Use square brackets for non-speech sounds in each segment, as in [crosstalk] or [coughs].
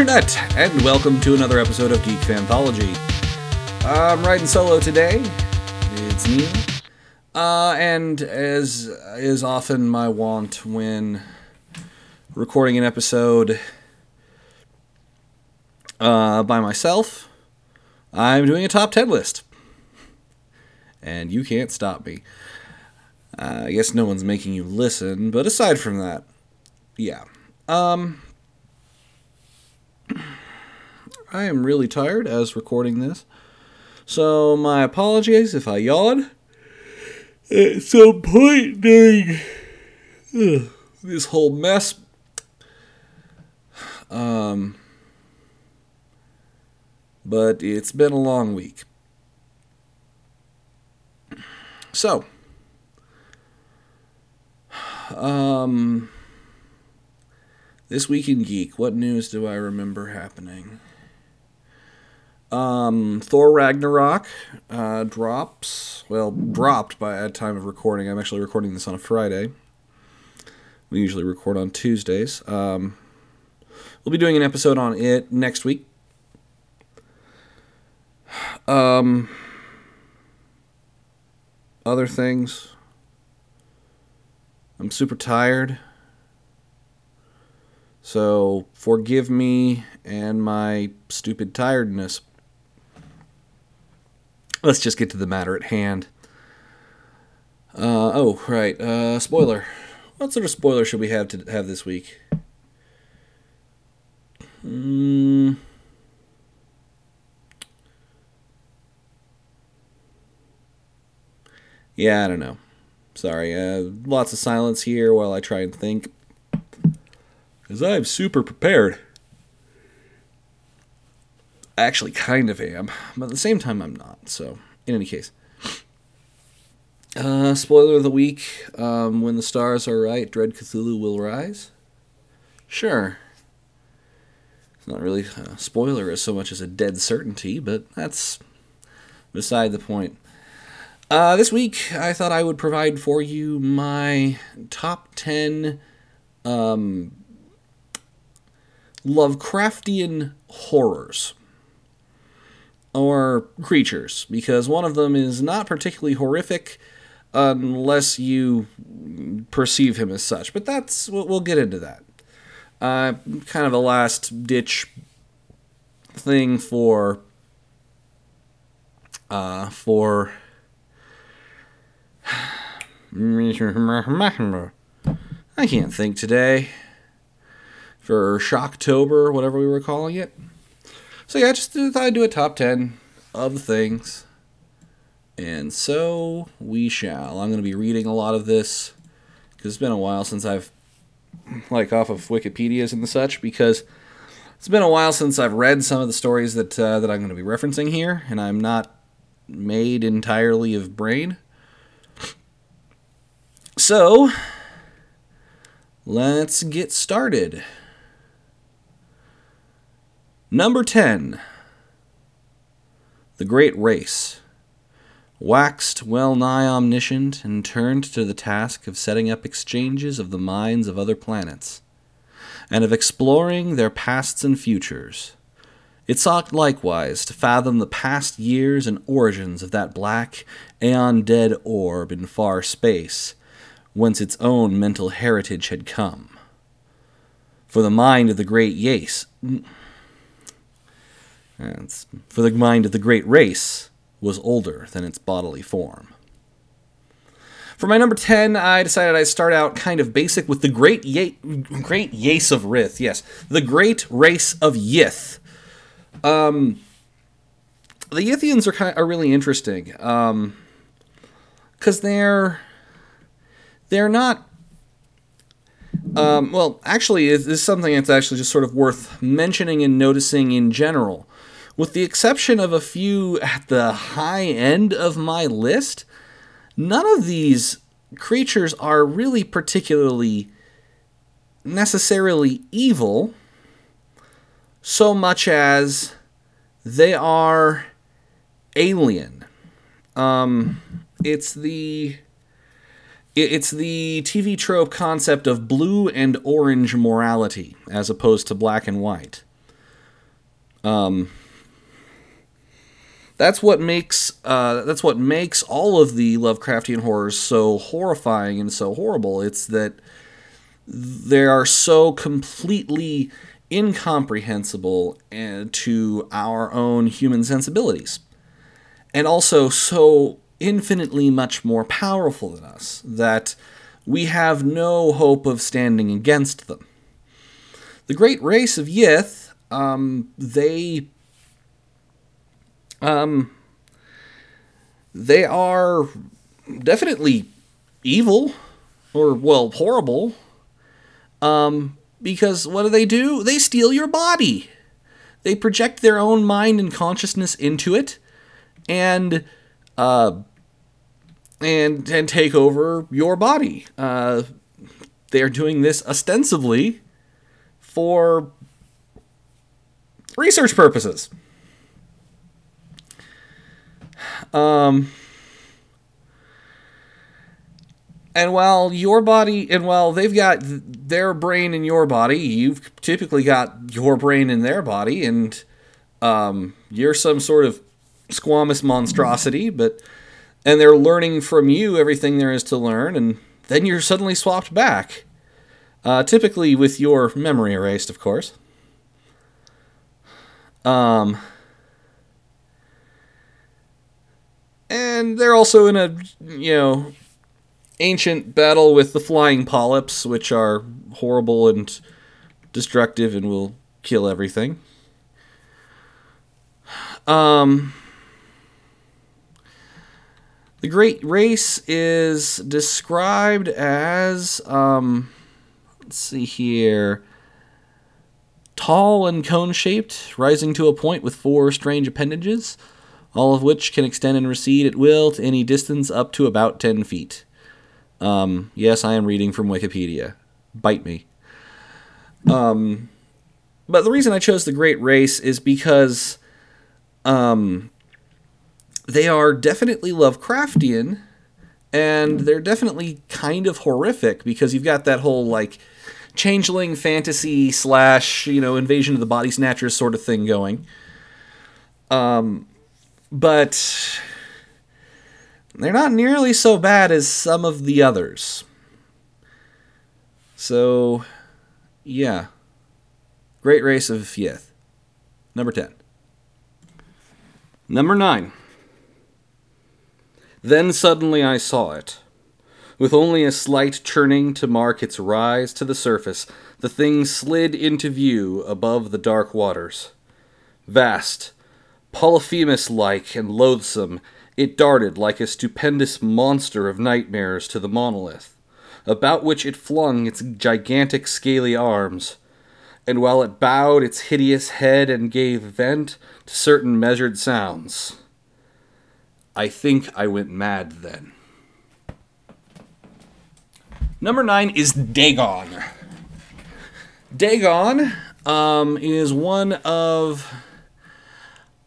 Internet, and welcome to another episode of Geek Fanthology. I'm riding solo today. It's Neil. Uh, and as is often my wont when recording an episode uh, by myself, I'm doing a top 10 list. And you can't stop me. Uh, I guess no one's making you listen, but aside from that, yeah. Um, [clears throat] I am really tired as recording this. So my apologies if I yawn at some point during ugh, [sighs] this whole mess. [sighs] Um, but it's been a long week. So, [sighs] um, this week in geek, what news do I remember happening? Um, Thor Ragnarok uh, drops. Well, dropped by at time of recording. I'm actually recording this on a Friday. We usually record on Tuesdays. Um, we'll be doing an episode on it next week. Um, other things. I'm super tired. So forgive me and my stupid tiredness. Let's just get to the matter at hand. Uh, oh, right. Uh, spoiler. What sort of spoiler should we have to have this week? Hmm. Yeah, I don't know. Sorry. Uh, lots of silence here while I try and think. Because I'm super prepared. I actually kind of am, but at the same time, I'm not. So, in any case. Uh, spoiler of the week um, When the stars are right, Dread Cthulhu will rise. Sure. It's not really a spoiler as so much as a dead certainty, but that's beside the point. Uh, this week, I thought I would provide for you my top 10 um, Lovecraftian horrors or creatures, because one of them is not particularly horrific unless you perceive him as such. But that's we'll, get into that. Uh, kind of a last ditch thing for uh, for [sighs] I can't think today. For Shocktober, whatever we were calling it. So yeah, I just thought I'd do a top 10 of things. And so we shall. I'm going to be reading a lot of this because it's been a while since I've, like, off of Wikipedia's and such, because it's been a while since I've read some of the stories that, uh, that I'm going to be referencing here, and I'm not made entirely of brain. So, let's get started. Number 10 The Great Race. Waxed well nigh omniscient and turned to the task of setting up exchanges of the minds of other planets, and of exploring their pasts and futures. It sought likewise to fathom the past years and origins of that black, aeon dead orb in far space whence its own mental heritage had come. For the mind of the great Yace, for the mind of the great race was older than its bodily form. For my number 10, I decided I'd start out kind of basic with the great Ye- great Yace of Rith. Yes, the great race of Yith. Um, the Yithians are kind of, are really interesting because um, they're they're not. Um, well, actually, this is something that's actually just sort of worth mentioning and noticing in general. With the exception of a few at the high end of my list, none of these creatures are really particularly necessarily evil so much as they are alien. Um, it's the it's the TV trope concept of blue and orange morality as opposed to black and white. Um, that's what makes uh, that's what makes all of the Lovecraftian horrors so horrifying and so horrible. It's that they are so completely incomprehensible to our own human sensibilities, and also so infinitely much more powerful than us that we have no hope of standing against them. The great race of Yith, um, they um, they are definitely evil or well horrible. Um, because what do they do? They steal your body. They project their own mind and consciousness into it and uh, and and take over your body. Uh, they are doing this ostensibly for research purposes um, and while your body, and while they've got their brain in your body, you've typically got your brain in their body, and um, you're some sort of squamous monstrosity, but and they're learning from you everything there is to learn, and then you're suddenly swapped back. Uh, typically with your memory erased, of course. Um, and they're also in a you know ancient battle with the flying polyps, which are horrible and destructive and will kill everything. Um, the Great Race is described as, um, let's see here, tall and cone shaped, rising to a point with four strange appendages all of which can extend and recede at will to any distance up to about 10 feet. Um, yes, I am reading from Wikipedia. Bite me. Um, but the reason I chose the Great Race is because um, they are definitely Lovecraftian, and they're definitely kind of horrific because you've got that whole like changeling fantasy slash you know invasion of the body snatchers sort of thing going. Um, but they're not nearly so bad as some of the others. So, yeah. Great Race of Yith. Number 10. Number 9. Then suddenly I saw it. With only a slight churning to mark its rise to the surface, the thing slid into view above the dark waters. Vast, Polyphemus like and loathsome, it darted like a stupendous monster of nightmares to the monolith, about which it flung its gigantic scaly arms. And while it bowed its hideous head and gave vent to certain measured sounds, I think I went mad then. Number nine is Dagon. Dagon um, is one of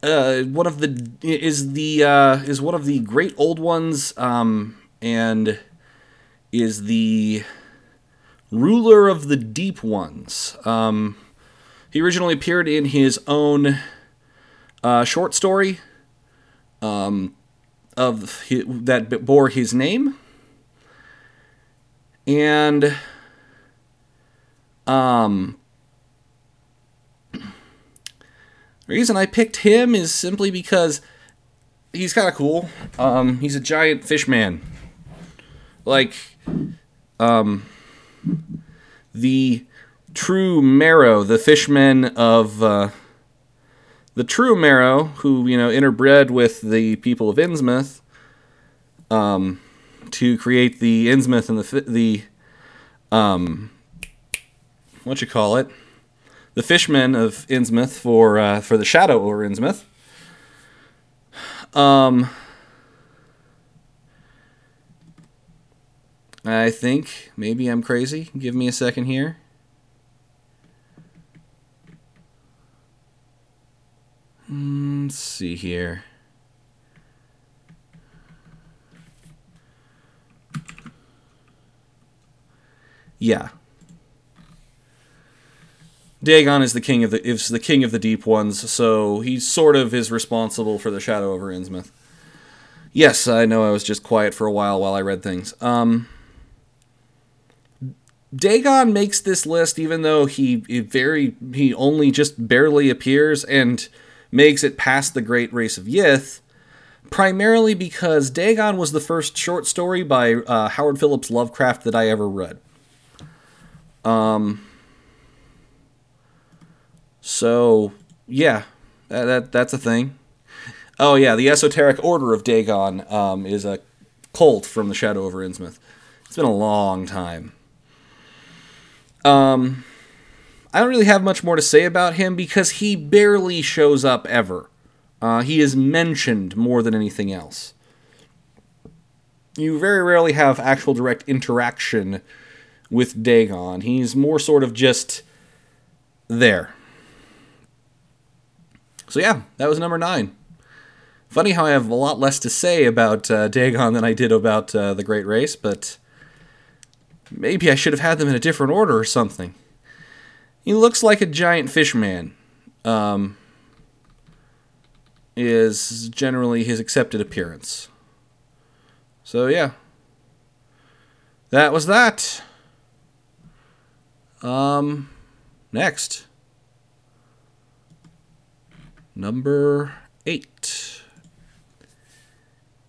uh, one of the is the uh, is one of the great old ones, um, and is the ruler of the deep ones. Um, he originally appeared in his own uh, short story um, of his, that bore his name, and um, The reason I picked him is simply because he's kind of cool. Um, he's a giant fish man. Like, um, the true Marrow, the fishmen of uh, the true Marrow, who you know interbred with the people of Innsmouth, um, to create the Innsmouth and the the um, what you call it, the fishmen of Innsmouth for uh, for the shadow over Innsmouth. Um, I think maybe I'm crazy. Give me a second here. Mm, let's see here. Yeah, Dagon is the king of the is the king of the deep ones, so he sort of is responsible for the shadow over Innsmouth. Yes, I know I was just quiet for a while while I read things. Um, Dagon makes this list even though he, he very he only just barely appears and makes it past the great race of Yith, primarily because Dagon was the first short story by uh, Howard Phillips Lovecraft that I ever read. Um. So yeah, that, that that's a thing. Oh yeah, the Esoteric Order of Dagon um, is a cult from the Shadow over Innsmouth. It's been a long time. Um, I don't really have much more to say about him because he barely shows up ever. Uh, he is mentioned more than anything else. You very rarely have actual direct interaction with Dagon. He's more sort of just there. So yeah, that was number nine. Funny how I have a lot less to say about uh, Dagon than I did about uh, the Great Race, but maybe I should have had them in a different order or something. He looks like a giant fish man. Um, is generally his accepted appearance. So yeah, that was that. Um, next, number eight.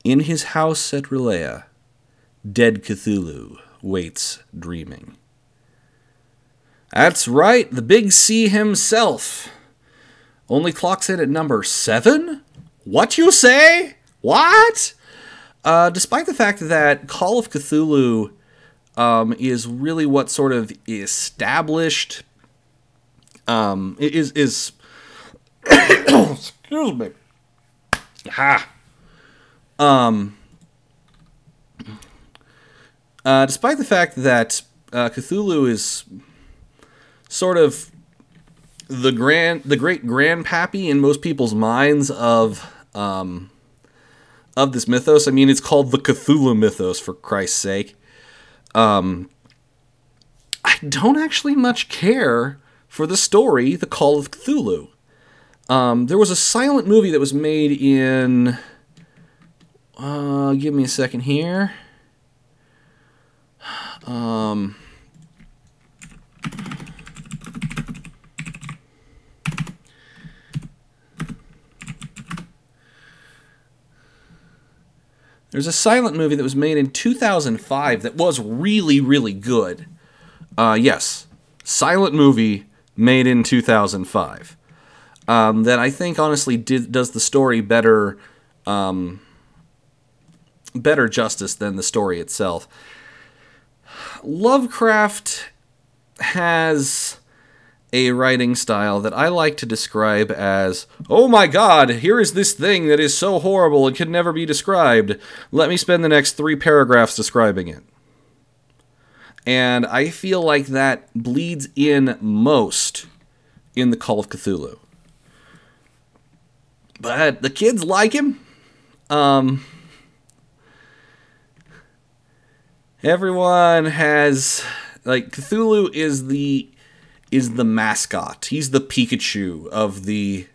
In his house at R'lyeh, dead Cthulhu waits dreaming. That's right, the big C himself only clocks in at number seven? What you say? What? Uh, despite the fact that Call of Cthulhu um, is really what sort of established um, is is [coughs] excuse me ha um uh, despite the fact that uh, Cthulhu is sort of the grand the great grandpappy in most people's minds of um, of this mythos. I mean, it's called the Cthulhu mythos for Christ's sake. Um, I don't actually much care for the story, The Call of Cthulhu. Um, there was a silent movie that was made in. Uh, give me a second here. Um, There's a silent movie that was made in 2005 that was really, really good. Uh, yes, silent movie made in 2005. Um, that I think honestly did, does the story better, um, better justice than the story itself. Lovecraft has a writing style that I like to describe as, oh my god, here is this thing that is so horrible it could never be described. Let me spend the next three paragraphs describing it. And I feel like that bleeds in most in the Call of Cthulhu. But the kids like him. Um, everyone has like Cthulhu is the is the mascot. He's the Pikachu of the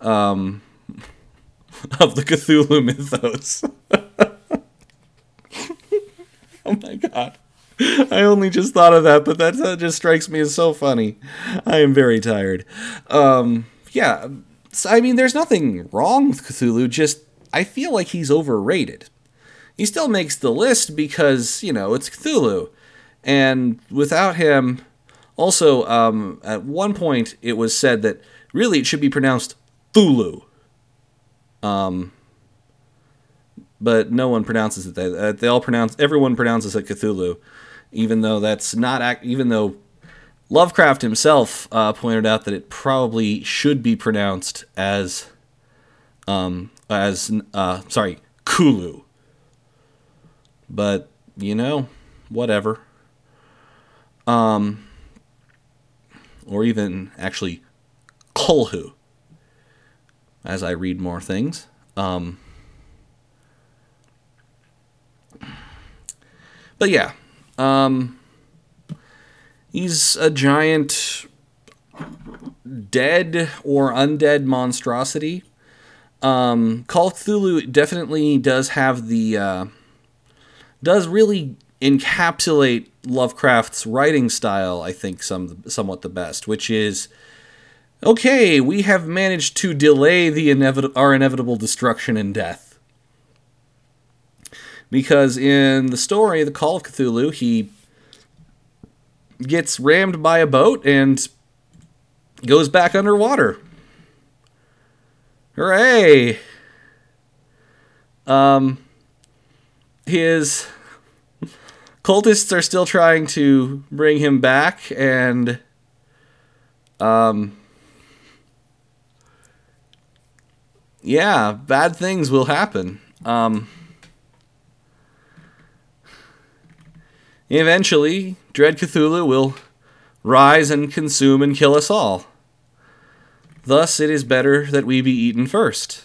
um [laughs] of the Cthulhu mythos. [laughs] oh my god. I only just thought of that, but that, that just strikes me as so funny. I am very tired. Um yeah, so, I mean there's nothing wrong with Cthulhu, just I feel like he's overrated. He still makes the list because, you know, it's Cthulhu. And without him, also, um, at one point, it was said that really it should be pronounced Thulu. Um, but no one pronounces it that. Uh, they all pronounce. Everyone pronounces it Cthulhu, even though that's not. Even though Lovecraft himself uh, pointed out that it probably should be pronounced as, um, as uh, sorry, Kulu. But you know, whatever. Um or even actually Kolhu, as I read more things. Um, but yeah, um, he's a giant dead or undead monstrosity. Um, Call of Cthulhu definitely does have the uh, does really encapsulate Lovecraft's writing style. I think some somewhat the best, which is okay. We have managed to delay the inevitable our inevitable destruction and death. Because in the story, the Call of Cthulhu, he gets rammed by a boat and goes back underwater. Hooray! Um, his cultists are still trying to bring him back, and um, yeah, bad things will happen. Um, eventually, Dread Cthulhu will rise and consume and kill us all. Thus, it is better that we be eaten first.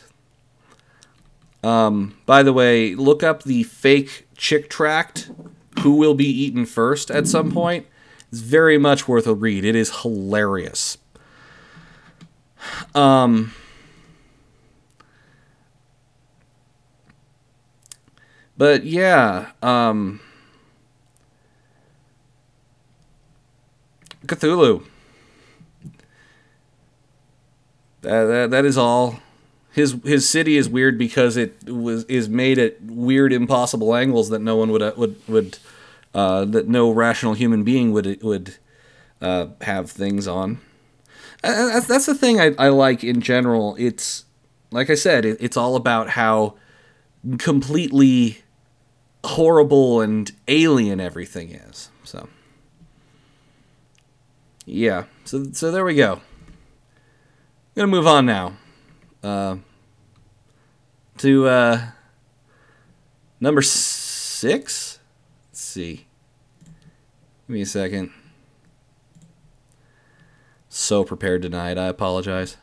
Um, by the way, look up the fake chick tract, Who Will Be Eaten First, at some point. It's very much worth a read. It is hilarious. Um, but yeah, um, Cthulhu. That, that, that is all. His his city is weird because it was is made at weird, impossible angles that no one would uh, would would uh, that no rational human being would would uh, have things on. That's, that's the thing I, I like in general. It's like I said, it, it's all about how completely horrible and alien everything is. So yeah, so so there we go I'm gonna move on now uh, to uh, number six. Let's see. Give me a second. So prepared tonight. I apologize.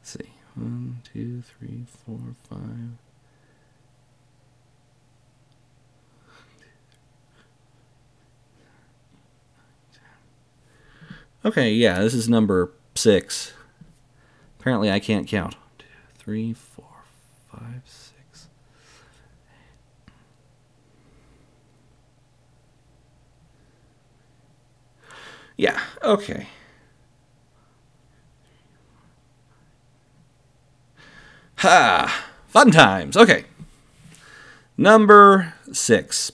Let's see. One, two, three, four, five. Okay, yeah, this is number six. Apparently, I can't count. Two, three, four, five, six. Yeah, okay. Ha! Fun times. Okay. Number six.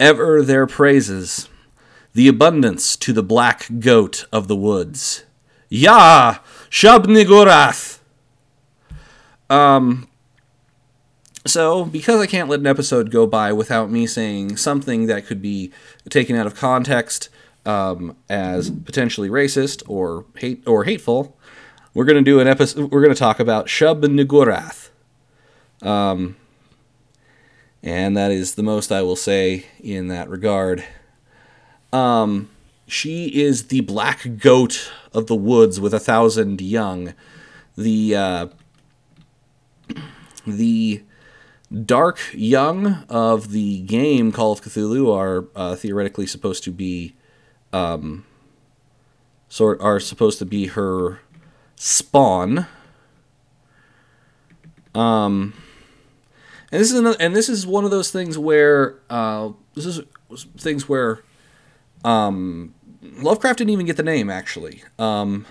Ever their praises, the abundance to the black goat of the woods. Yah, Shub-Niggurath! Um, so, because I can't let an episode go by without me saying something that could be taken out of context um, as potentially racist or hate or hateful, we're gonna do an episode. We're gonna talk about Shub-Niggurath. Um, and that is the most I will say in that regard. Um, she is the black goat of the woods with a thousand young. The uh, the dark young of the game Call of Cthulhu are uh, theoretically supposed to be um, sort are supposed to be her spawn. Um, and this is another, and this is one of those things where uh, this is things where um, Lovecraft didn't even get the name actually. Um,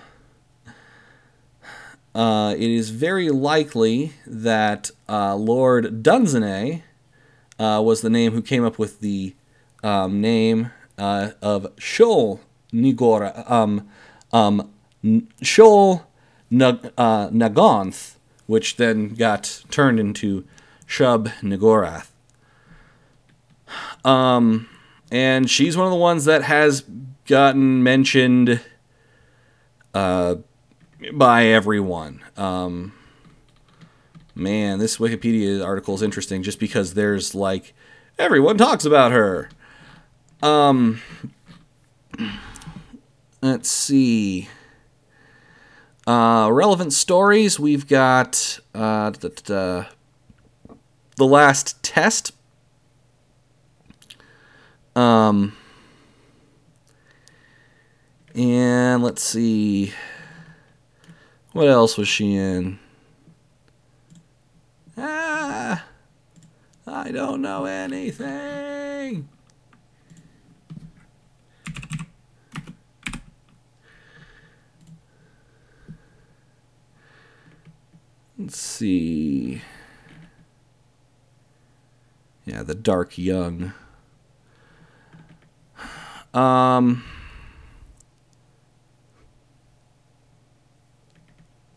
uh, it is very likely that uh, Lord Dunsany uh, was the name who came up with the um, name uh, of Shol Nigora, um, um, Shol Nag- uh, Nagonth, which then got turned into Shub-Niggurath. Um, and she's one of the ones that has gotten mentioned uh, by everyone. Um, man, this Wikipedia article is interesting just because there's like everyone talks about her. Um, let's see. Uh, relevant stories. We've got uh, The Last Test. Um, and let's see. What else was she in? Ah, I don't know anything. Let's see. Yeah, the dark young. Um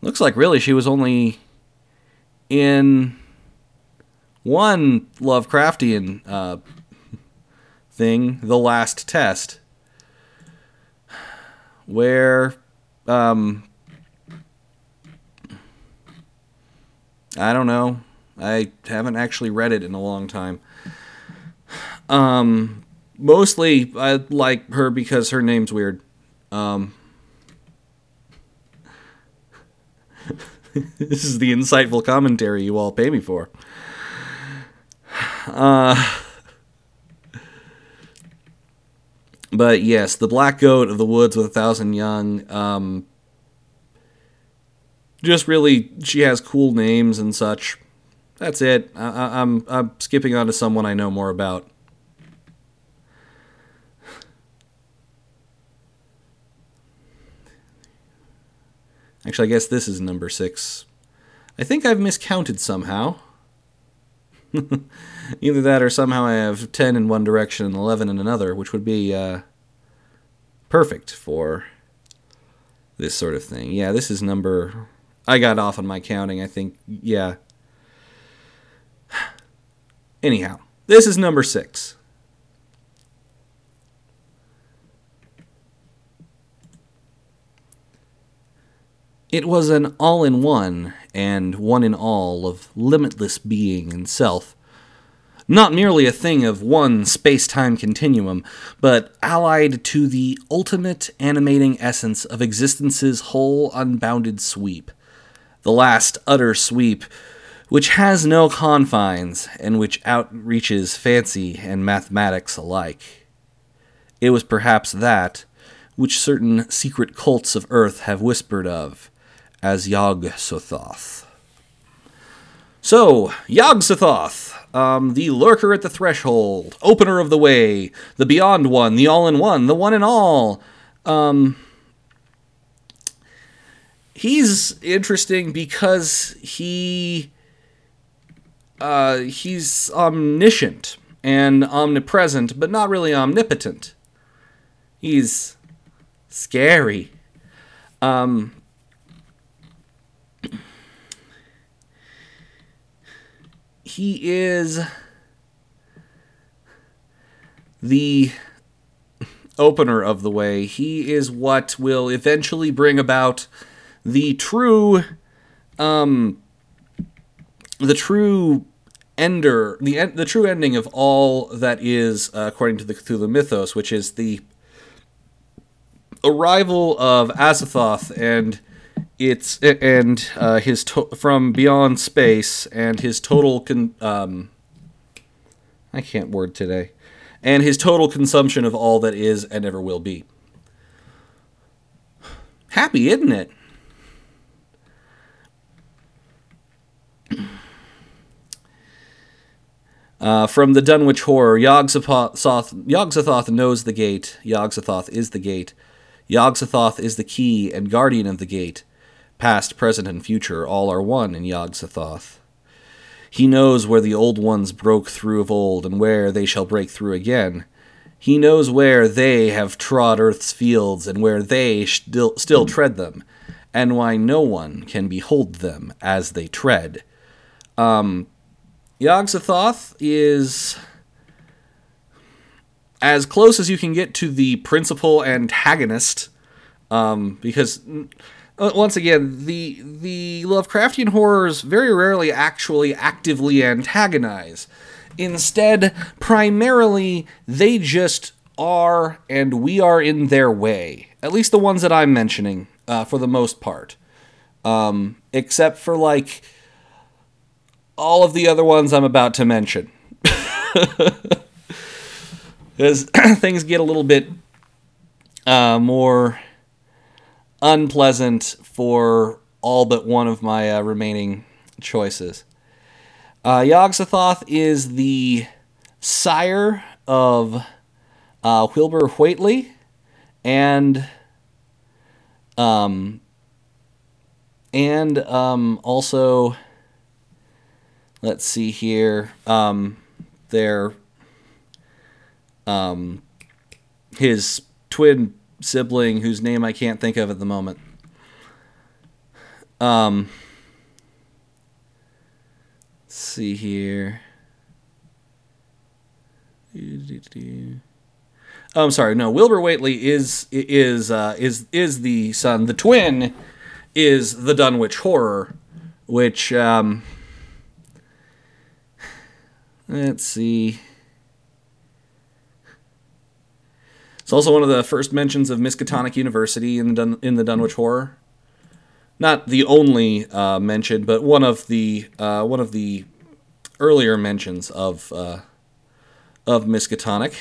Looks like really she was only in one Lovecraftian uh, thing, The Last Test, where um, I don't know. I haven't actually read it in a long time. Um, mostly I like her because her name's weird. Um, [laughs] this is the insightful commentary you all pay me for. Uh, but yes, the black goat of the woods with a thousand young. Um, just really, she has cool names and such. That's it. I, I'm I'm skipping on to someone I know more about. Actually, I guess this is number six. I think I've miscounted somehow. [laughs] Either that or somehow I have 10 in one direction and 11 in another, which would be uh, perfect for this sort of thing. Yeah, this is number. I got off on my counting, I think. Yeah. Anyhow, this is number six. It was an all in one and one in all of limitless being and self. Not merely a thing of one space time continuum, but allied to the ultimate animating essence of existence's whole unbounded sweep. The last utter sweep, which has no confines and which outreaches fancy and mathematics alike. It was perhaps that which certain secret cults of Earth have whispered of as Yog Sothoth. So, Yog Sothoth, um, the lurker at the threshold, opener of the way, the beyond one, the all in one, the one in all. Um, he's interesting because he uh, he's omniscient and omnipresent, but not really omnipotent. He's scary. Um, he is the opener of the way. He is what will eventually bring about the true um the true ender the the true ending of all that is uh, according to the Cthulhu mythos, which is the arrival of Azathoth and it's and uh, his to- from beyond space and his total con- um, I can't word today, and his total consumption of all that is and ever will be. Happy, isn't it? Uh, from the Dunwich Horror, Yog-Sothoth, Yog-Sothoth knows the gate. Yog-Sothoth is the gate. Yog-Sothoth is the key and guardian of the gate. Past, present, and future all are one in Yog-Sothoth. He knows where the old ones broke through of old, and where they shall break through again. He knows where they have trod earth's fields, and where they still, still tread them, and why no one can behold them as they tread. Um, Yog-Sothoth is as close as you can get to the principal antagonist, um, because uh, once again, the the Lovecraftian horrors very rarely actually actively antagonize. Instead, primarily they just are, and we are in their way. At least the ones that I'm mentioning, uh, for the most part, um, except for like all of the other ones I'm about to mention. [laughs] Because [clears throat] things get a little bit uh, more unpleasant for all but one of my uh, remaining choices. Uh, Yog-Sothoth is the sire of uh, Wilbur Whateley and um, and um, also let's see here um, their um, his twin sibling whose name I can't think of at the moment. Um, let's see here. Oh, I'm sorry. No, Wilbur Whateley is is uh, is is the son. The twin is the Dunwich Horror, which um, let's see. It's also one of the first mentions of Miskatonic University in the Dun- in the Dunwich Horror. Not the only uh, mention, but one of the uh, one of the earlier mentions of uh, of Miskatonic.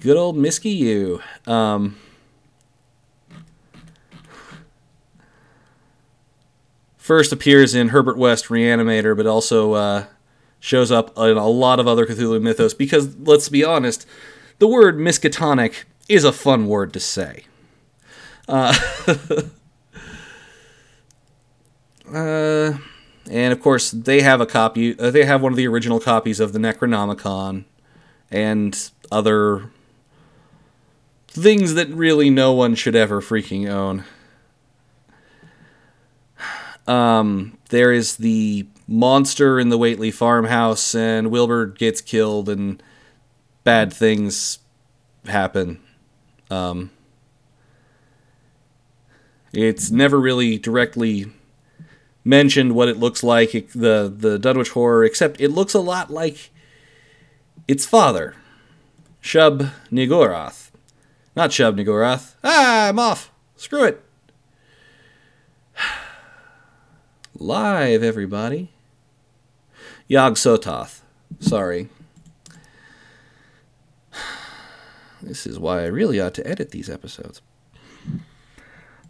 Good old Misky you. Um, first appears in Herbert West Reanimator, but also uh, shows up in a lot of other Cthulhu mythos because, let's be honest, the word Miskatonic is a fun word to say. Uh, [laughs] uh, and of course, they have a copy. Uh, they have one of the original copies of the Necronomicon, and other things that really no one should ever freaking own. Um, there is the monster in the Whateley farmhouse, and Wilbur gets killed, and bad things happen. Um, it's never really directly mentioned what it looks like, the the Dunwich horror, except it looks a lot like its father, Shub Niggurath. Not Shub Niggurath. Ah, I'm off. Screw it. [sighs] Live, everybody. Yog-Sothoth. Sorry. [sighs] This is why I really ought to edit these episodes.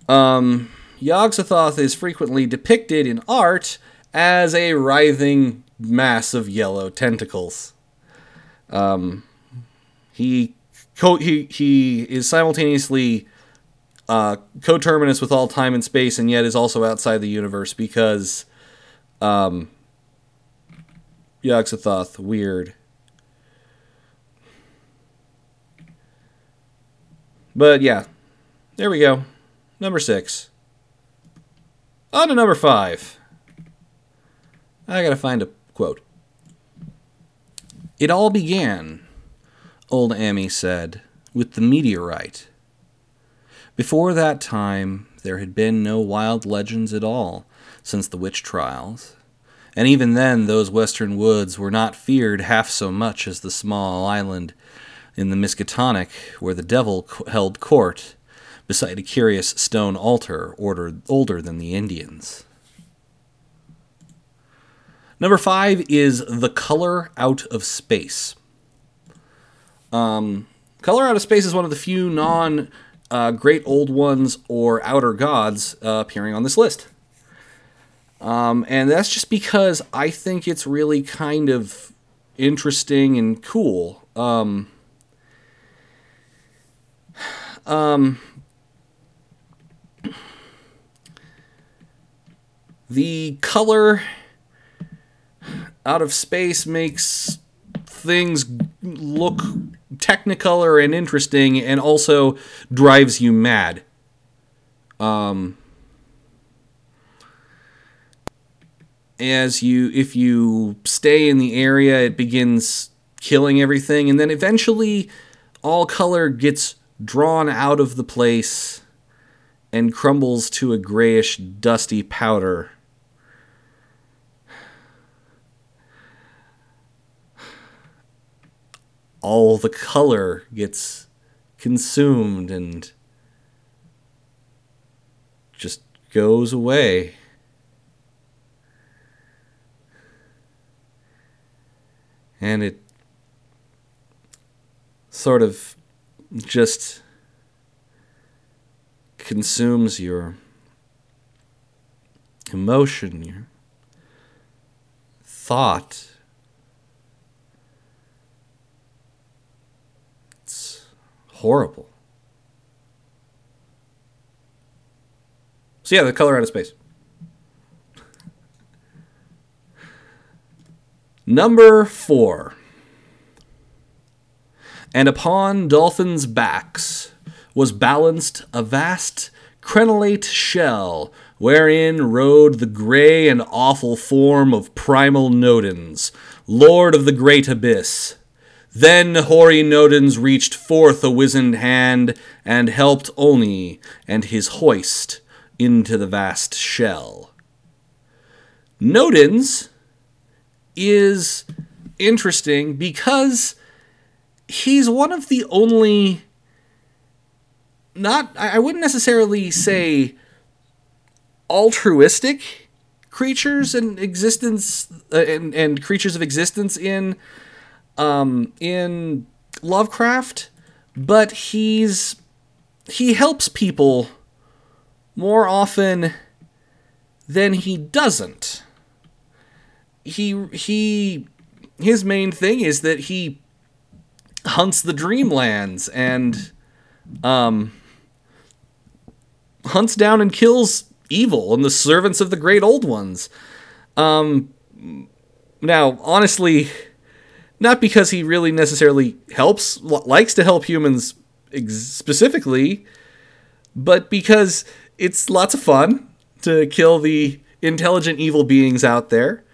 Um, Yog-Sothoth is frequently depicted in art as a writhing mass of yellow tentacles. Um, he co- he he is simultaneously uh, coterminous with all time and space, and yet is also outside the universe because um, Yog-Sothoth weird. But yeah, there we go. Number six. On to number five. I gotta find a quote. It all began, old Ammi said, with the meteorite. Before that time, there had been no wild legends at all since the witch trials, and even then those western woods were not feared half so much as the small island in the Miskatonic where the devil held court beside a curious stone altar ordered, older than the Indians. Number five is The Color Out of Space. Um, Color Out of Space is one of the few non uh, Great Old Ones or Outer Gods uh, appearing on this list. Um, and that's just because I think it's really kind of interesting and cool. Um, um, the color out of space makes things look technicolor and interesting and also drives you mad. Um, as you if you stay in the area it begins killing everything and then eventually all color gets drawn out of the place and crumbles to a grayish dusty powder all the color gets consumed and just goes away. And it sort of just consumes your emotion, your thought. It's horrible. So, yeah, the color out of space. Number four. And upon dolphins' backs was balanced a vast crenellate shell, wherein rode the grey and awful form of primal Nodens, lord of the great abyss. Then hoary Nodens reached forth a wizened hand and helped Olney and his hoist into the vast shell. Nodens is interesting because he's one of the only not I wouldn't necessarily say altruistic creatures in existence uh, and, and creatures of existence in um, in Lovecraft, but he's he helps people more often than he doesn't. He he his main thing is that he hunts the dreamlands and um hunts down and kills evil and the servants of the great old ones. Um, now, honestly, not because he really necessarily helps, likes to help humans ex- specifically, but because it's lots of fun to kill the intelligent evil beings out there.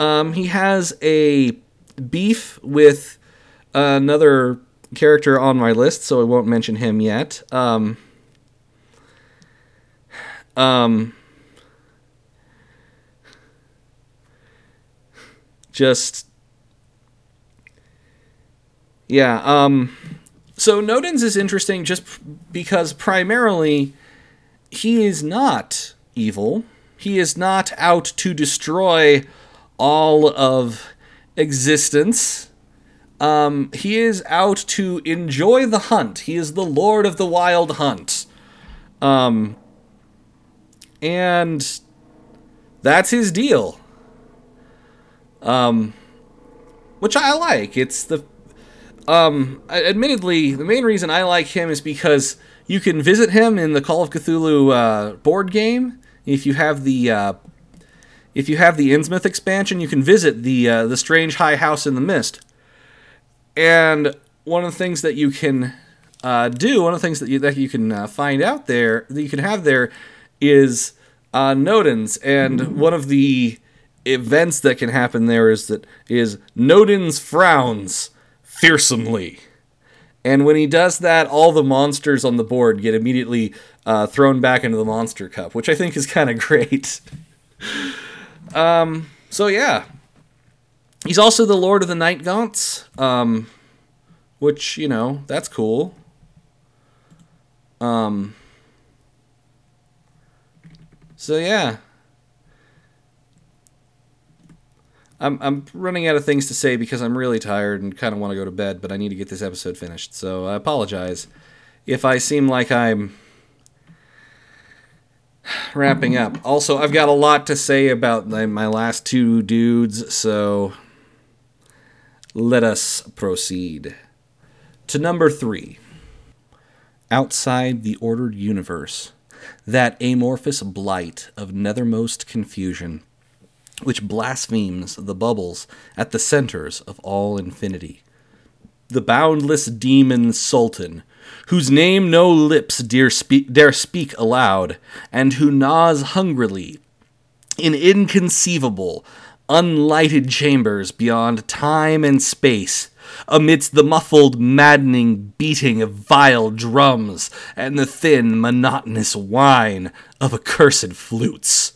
Um, he has a beef with another character on my list, so I won't mention him yet. Um, um, just yeah. Um, so Nodens is interesting just because primarily he is not evil. He is not out to destroy all of existence. Um, he is out to enjoy the hunt. He is the lord of the wild hunt. Um, and that's his deal. Um, which I like. It's the um, admittedly, the main reason I like him is because you can visit him in the Call of Cthulhu uh, board game. If you have the uh, if you have the Innsmouth expansion, you can visit the uh, the Strange High House in the Mist. And one of the things that you can uh, do, one of the things that you that you can uh, find out there that you can have there is uh, Nodens, and one of the events that can happen there is that is Nodens frowns fearsomely. And when he does that, all the monsters on the board get immediately uh, thrown back into the monster cup, which I think is kind of [laughs] great. Um, so yeah, he's also the Lord of the Night Gaunts, um, which you know that's cool. Um, so yeah. I'm I'm running out of things to say because I'm really tired and kind of want to go to bed, but I need to get this episode finished. So I apologize if I seem like I'm wrapping up. Also, I've got a lot to say about my last two dudes, so let us proceed to number 3. Outside the ordered universe that amorphous blight of nethermost confusion, which blasphemes the bubbles at the centers of all infinity. The boundless demon Sultan, whose name no lips dare speak, dare speak aloud, and who gnaws hungrily in inconceivable, unlighted chambers beyond time and space, amidst the muffled, maddening beating of vile drums and the thin, monotonous whine of accursed flutes.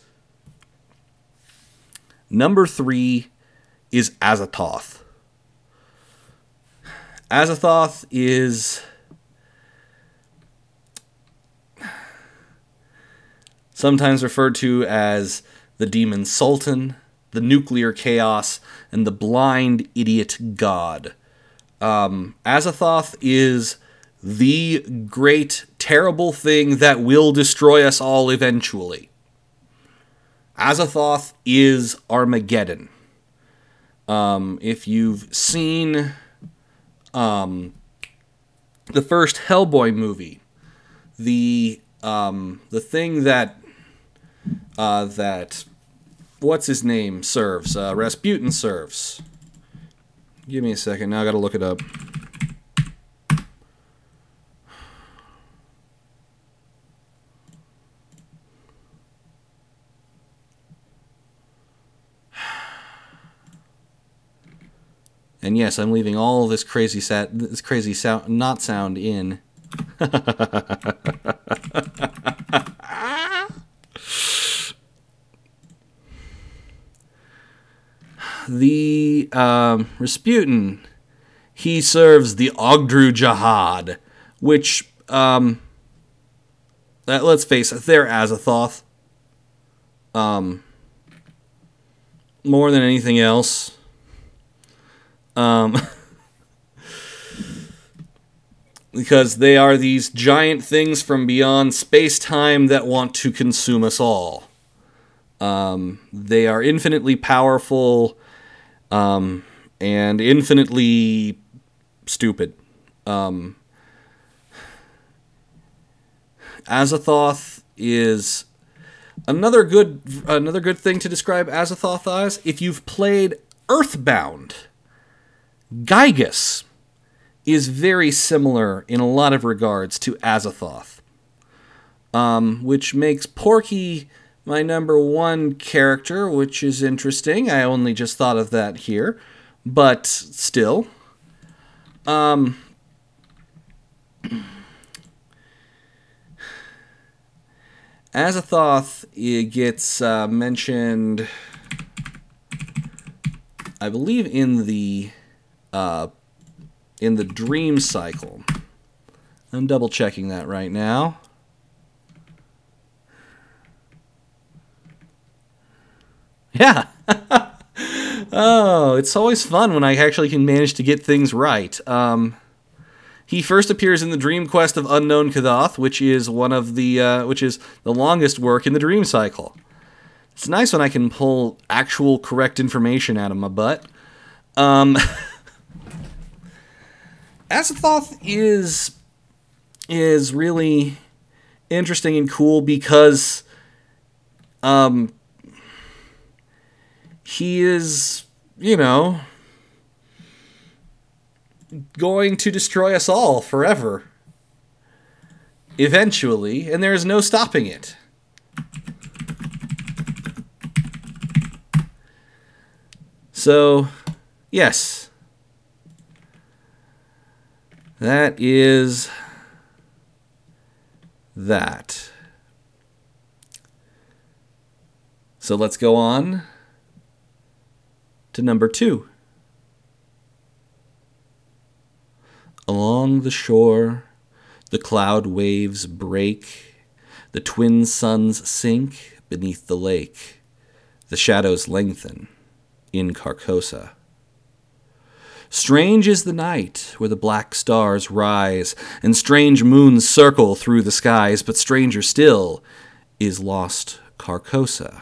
Number three is Azathoth. Azathoth is sometimes referred to as the demon sultan, the nuclear chaos, and the blind idiot god. Um, Azathoth is the great, terrible thing that will destroy us all eventually. Azathoth is Armageddon. Um, if you've seen um, the first Hellboy movie, the um, the thing that uh, that what's his name serves uh, Rasputin serves. Give me a second. Now I got to look it up. And yes, I'm leaving all this crazy sat this crazy sound not sound in. [laughs] the um, Rasputin, he serves the Ogdru Jahad, which, um, uh, let's face it, they're Azathoth. Um, more than anything else. Um, [laughs] because they are these giant things from beyond space time that want to consume us all. Um, they are infinitely powerful um, and infinitely stupid. Um, Azathoth is another good another good thing to describe Azathoth as. If you've played Earthbound, Giygas is very similar in a lot of regards to Azathoth, um, which makes Porky my number one character, which is interesting. I only just thought of that here, but still. Um, Azathoth it gets uh, mentioned, I believe, in the uh, in the dream cycle. I'm double checking that right now. [laughs] Yeah. oh, it's always fun when I actually can manage to get things right. Um, he first appears in the Dream Quest of Unknown Kadath, which is one of the uh, which is the longest work in the Dream Cycle. It's nice when I can pull actual correct information out of my butt. Um, [laughs] Azathoth is is really interesting and cool because um, he is, you know, going to destroy us all forever. Eventually, and there is no stopping it. So, yes. That is that. So let's go on to number two. Along the shore, the cloud waves break, the twin suns sink beneath the lake, the shadows lengthen in Carcosa. Strange is the night where the black stars rise and strange moons circle through the skies, but stranger still is lost Carcosa.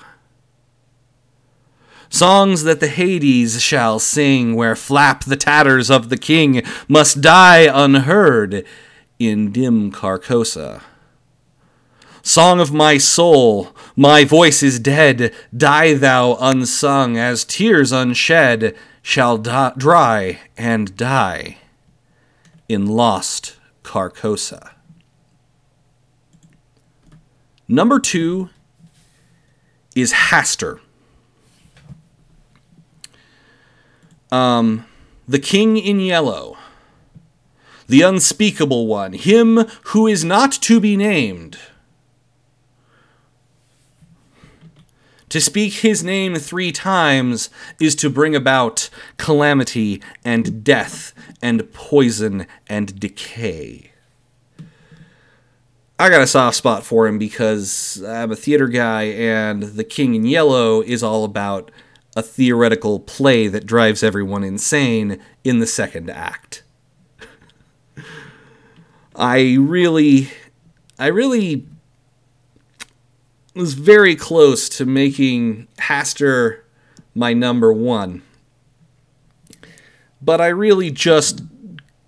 Songs that the Hyades shall sing, where flap the tatters of the king, must die unheard in dim Carcosa. Song of my soul, my voice is dead, die thou unsung, as tears unshed shall dry and die in lost Carcosa. Number two is Hastur. Um, the King in Yellow, the Unspeakable One, Him who is not to be named. To speak his name three times is to bring about calamity and death and poison and decay. I got a soft spot for him because I'm a theater guy and The King in Yellow is all about a theoretical play that drives everyone insane in the second act. I really, I really was very close to making Hastur my number one. But I really just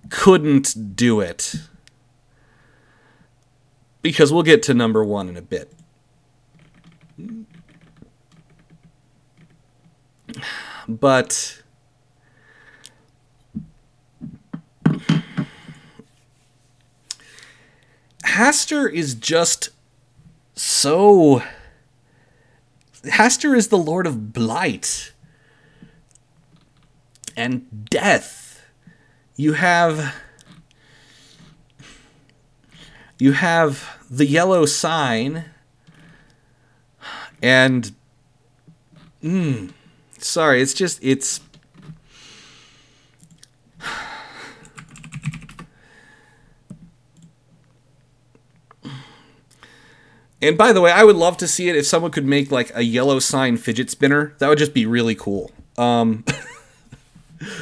couldn't do it. Because we'll get to number one in a bit. But Hastur is just so. Hastur is the Lord of Blight and death. You have. You have the yellow sign and. Mm, sorry, it's just. It's. [sighs] And by the way, I would love to see it if someone could make like a yellow sign fidget spinner. That would just be really cool. Um, [laughs]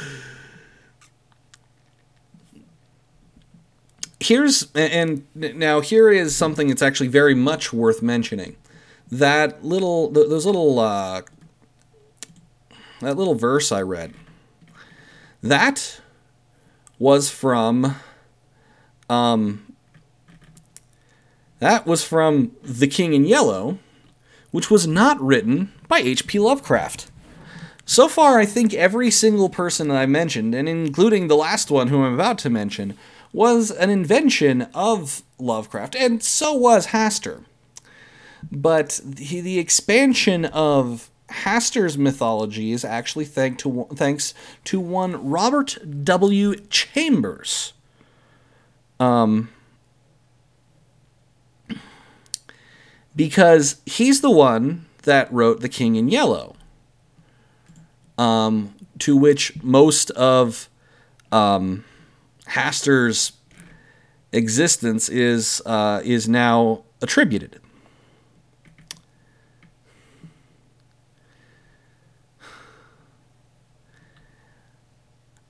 here's and now here is something that's actually very much worth mentioning. That little those little uh, that little verse I read. That was from um, that was from The King in Yellow, which was not written by H.P. Lovecraft. So far, I think every single person that I mentioned, and including the last one who I'm about to mention, was an invention of Lovecraft, and so was Hastur. But the, the expansion of Hastur's mythology is actually thank to, thanks to one Robert W. Chambers. Um, because he's the one that wrote The King in Yellow, um, to which most of um, Hastur's existence is uh, is now attributed.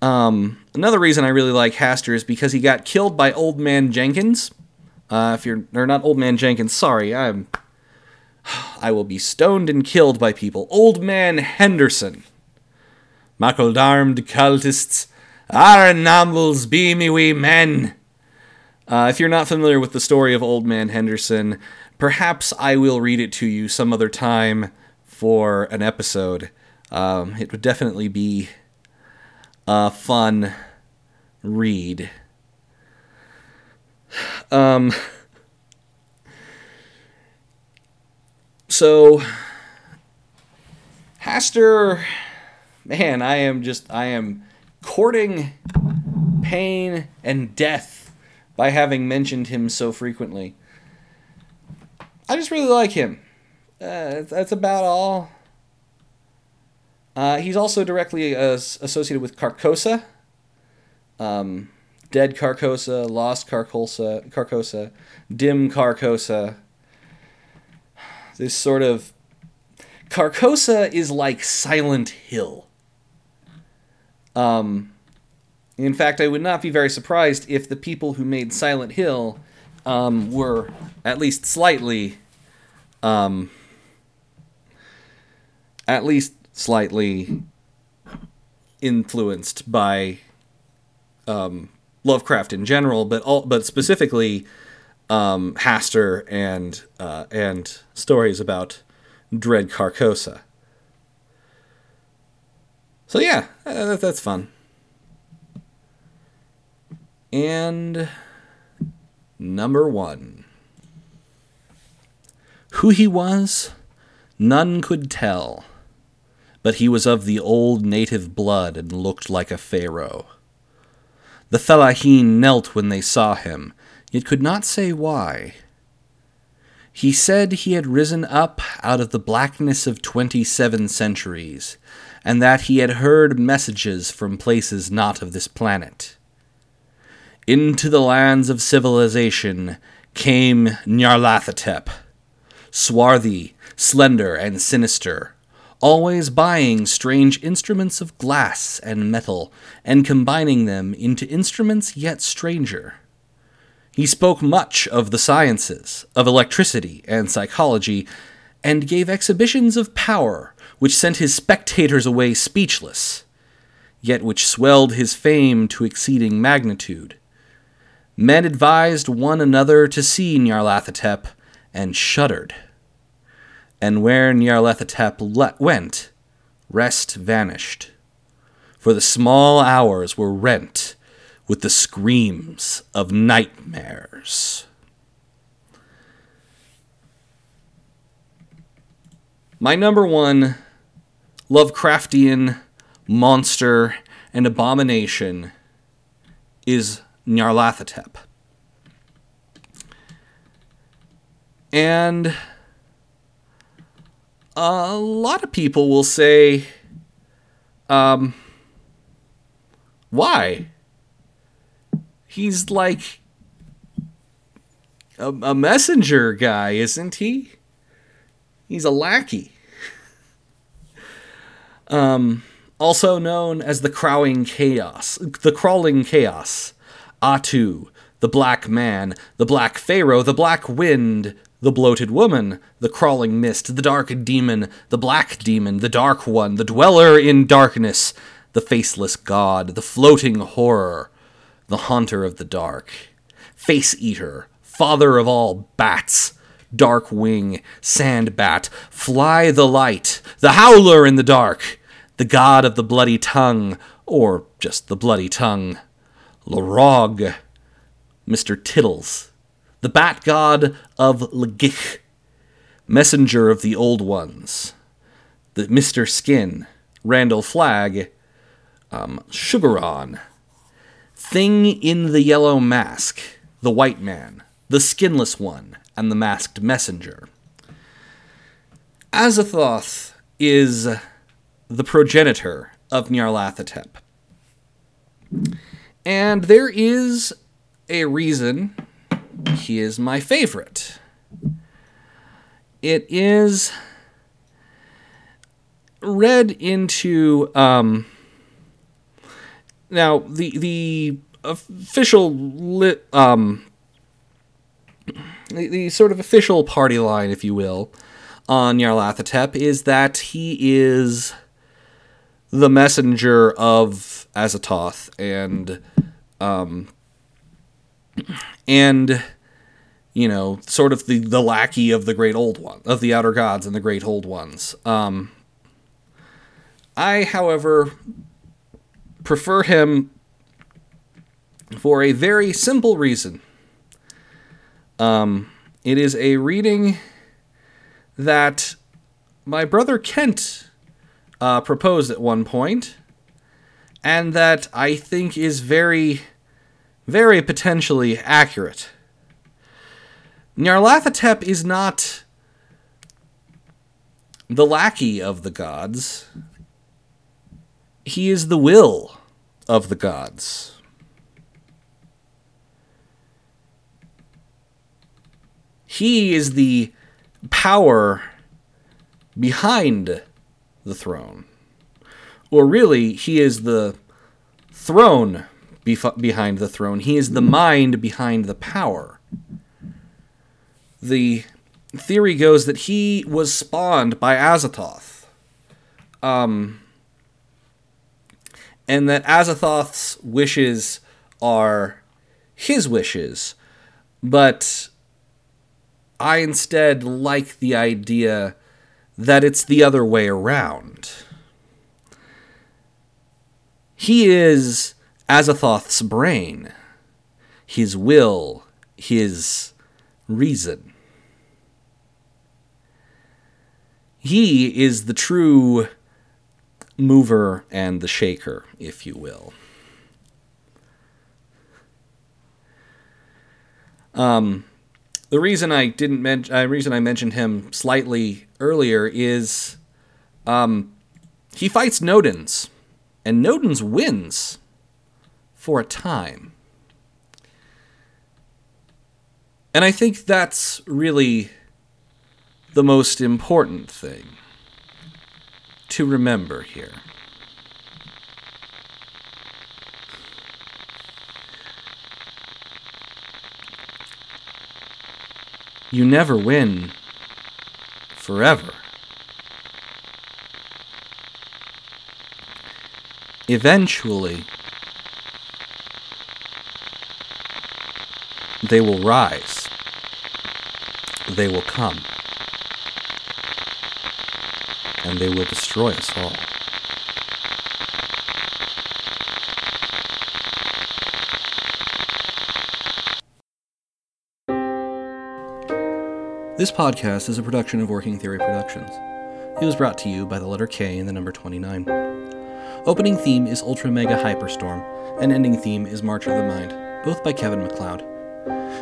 Um, another reason I really like Hastur is because he got killed by Old Man Jenkins uh, if you're or not Old Man Jenkins, sorry, I'm I will be stoned and killed by people. Old Man Henderson. Muckle armed cultists, our nambles be me wee men. Uh, if you're not familiar with the story of Old Man Henderson, perhaps I will read it to you some other time for an episode. Um, it would definitely be a fun read. Um, so, Hastur, man, I am just, I am courting pain and death by having mentioned him so frequently. I just really like him. Uh, that's about all. Uh, he's also directly uh, associated with Carcosa. Um, Dead Carcosa, Lost Carcosa, Carcosa, Dim Carcosa. This sort of Carcosa is like Silent Hill. Um, in fact, I would not be very surprised if the people who made Silent Hill um, were at least slightly, um, at least slightly influenced by um, Lovecraft in general, but all, but specifically um, Hastur and uh, and stories about Dread Carcosa. So yeah, uh, that's fun. And number one. Who he was, none could tell, but he was of the old native blood and looked like a pharaoh. The fellaheen knelt when they saw him, yet could not say why. He said he had risen up out of the blackness of twenty seven centuries, and that he had heard messages from places not of this planet. Into the lands of civilization came Nyarlathotep, swarthy, slender, and sinister, always buying strange instruments of glass and metal and combining them into instruments yet stranger. He spoke much of the sciences, of electricity and psychology, and gave exhibitions of power which sent his spectators away speechless, yet which swelled his fame to exceeding magnitude. Men advised one another to see Nyarlathotep and shuddered. And where Nyarlathotep le- went, rest vanished. For the small hours were rent with the screams of nightmares. My number one Lovecraftian monster and abomination is Nyarlathotep. And a lot of people will say, um, why? He's like a, a messenger guy, isn't he? He's a lackey. [laughs] um, also known as the Crawling Chaos, the Crawling Chaos, Atu, the Black Man, the Black Pharaoh, the Black Wind, the Bloated Woman, the Crawling Mist, the Dark Demon, the Black Demon, the Dark One, the Dweller in Darkness, the Faceless God, the Floating Horror, the Haunter of the Dark, Face Eater, Father of all Bats, Dark Wing, Sand Bat, Fly the Light, the Howler in the Dark, the God of the Bloody Tongue, or just the Bloody Tongue, Larog, Mr. Tittles, the Bat God of Legich, Messenger of the Old Ones, the Mr. Skin, Randall Flagg, um, Sugaron, Thing in the Yellow Mask, the White Man, the Skinless One, and the Masked Messenger. Azathoth is the progenitor of Nyarlathotep. And there is a reason he is my favorite. It is read into um, now the the official li- um, the, the sort of official party line, if you will, on Nyarlathotep is that he is the messenger of Azathoth and um and you know sort of the the lackey of the great old one of the outer gods and the great old ones. Um I however prefer him for a very simple reason. Um it is a reading that my brother Kent uh, proposed at one point, and that I think is very, very potentially accurate. Nyarlathotep is not the lackey of the gods, he is the will of the gods. He is the power behind the throne. Or really, he is the throne bef- behind the throne. He is the mind behind the power. The theory goes that he was spawned by Azathoth. Um, and that Azathoth's wishes are his wishes, but I instead like the idea that it's the other way around. He is Azathoth's brain, his will, his reason. He is the true mover and the shaker, if you will. Um, the reason I didn't mention, uh, reason I mentioned him slightly earlier is, um, he fights Nodens, and Nodens wins for a time. And I think that's really the most important thing. to remember here. You never win forever. Eventually, they will rise. They will come. And they will destroy us all. This podcast is a production of Working Theory Productions. It was brought to you by the letter K and the number 29. Opening theme is Ultra Mega Hyperstorm, and ending theme is March of the Mind, both by Kevin MacLeod.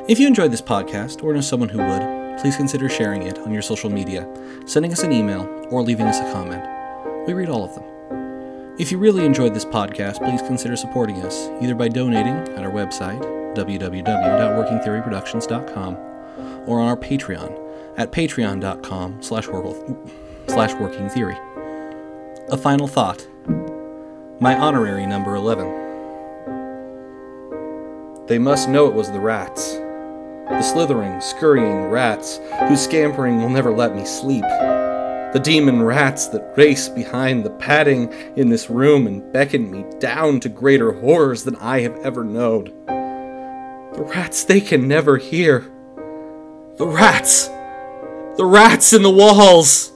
If you enjoyed this podcast or know someone who would, please consider sharing it on your social media, sending us an email, or leaving us a comment. We read all of them. If you really enjoyed this podcast, please consider supporting us either by donating at our website, www.workingtheoryproductions.com, or on our Patreon at patreon.com slash working theory. A final thought. My honorary number 11. They must know it was the rats. The slithering, scurrying rats whose scampering will never let me sleep. The demon rats that race behind the padding in this room and beckon me down to greater horrors than I have ever known. The rats they can never hear. The rats! The rats in the walls!